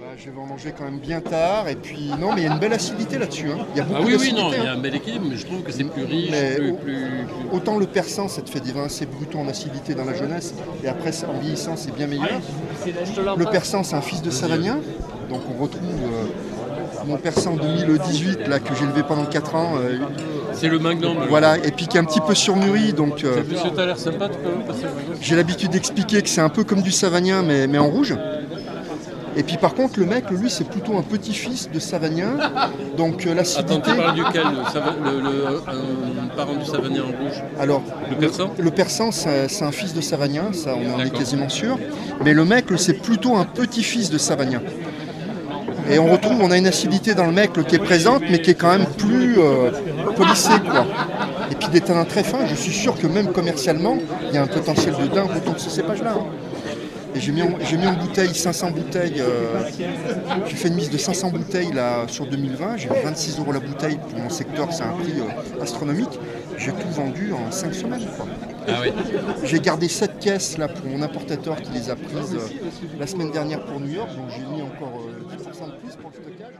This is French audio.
Bah, je vais en manger quand même bien tard. Et puis, non, mais il y a une belle acidité là-dessus. hein. Il y a Ah beaucoup oui, oui, non, il y a hein. un bel équilibre, mais je trouve que c'est plus riche, plus, au- plus- plus- Autant le persan, ça te fait des vins assez brutaux en acidité dans la jeunesse, et après, en vieillissant, c'est bien meilleur. Le persan, c'est un fils de Savagnin, donc on retrouve euh, mon persan 2018 là, que j'ai élevé pendant 4 ans. euh, C'est le magnum. voilà, et puis qui est un petit peu surmûri, donc euh, Monsieur, l'air sympa, tu peux j'ai l'habitude d'expliquer que c'est un peu comme du Savagnin, mais, mais en rouge. Et puis par contre, le mec, lui, c'est plutôt un petit-fils de Savagnin, donc euh, Attends, l'acidité. tu parles duquel le, Sava- le- le- un parent du Savagnin en rouge Alors, Le persan Le persan, c'est un fils de Savagnin, ça on en est quasiment sûr. Mais le mec, c'est plutôt un petit-fils de Savagnin. Et on retrouve, on a une acidité dans le mec qui est présente, mais qui est quand même plus euh, polissée, quoi. Et puis des tanins très fins, je suis sûr que même commercialement, il y a un potentiel de dingue autour de ce cépage-là. hein. Et j'ai mis, en- j'ai mis en bouteille 500 bouteilles, euh, j'ai fait une mise de 500 bouteilles là, sur 2020, j'ai eu 26 euros la bouteille pour mon secteur, c'est un prix euh, astronomique. J'ai tout vendu en 5 semaines. quoi. Ah oui. J'ai gardé 7 caisses là pour mon importateur qui les a prises euh, la semaine dernière pour New York, donc j'ai mis encore euh, 10% de plus pour le stockage.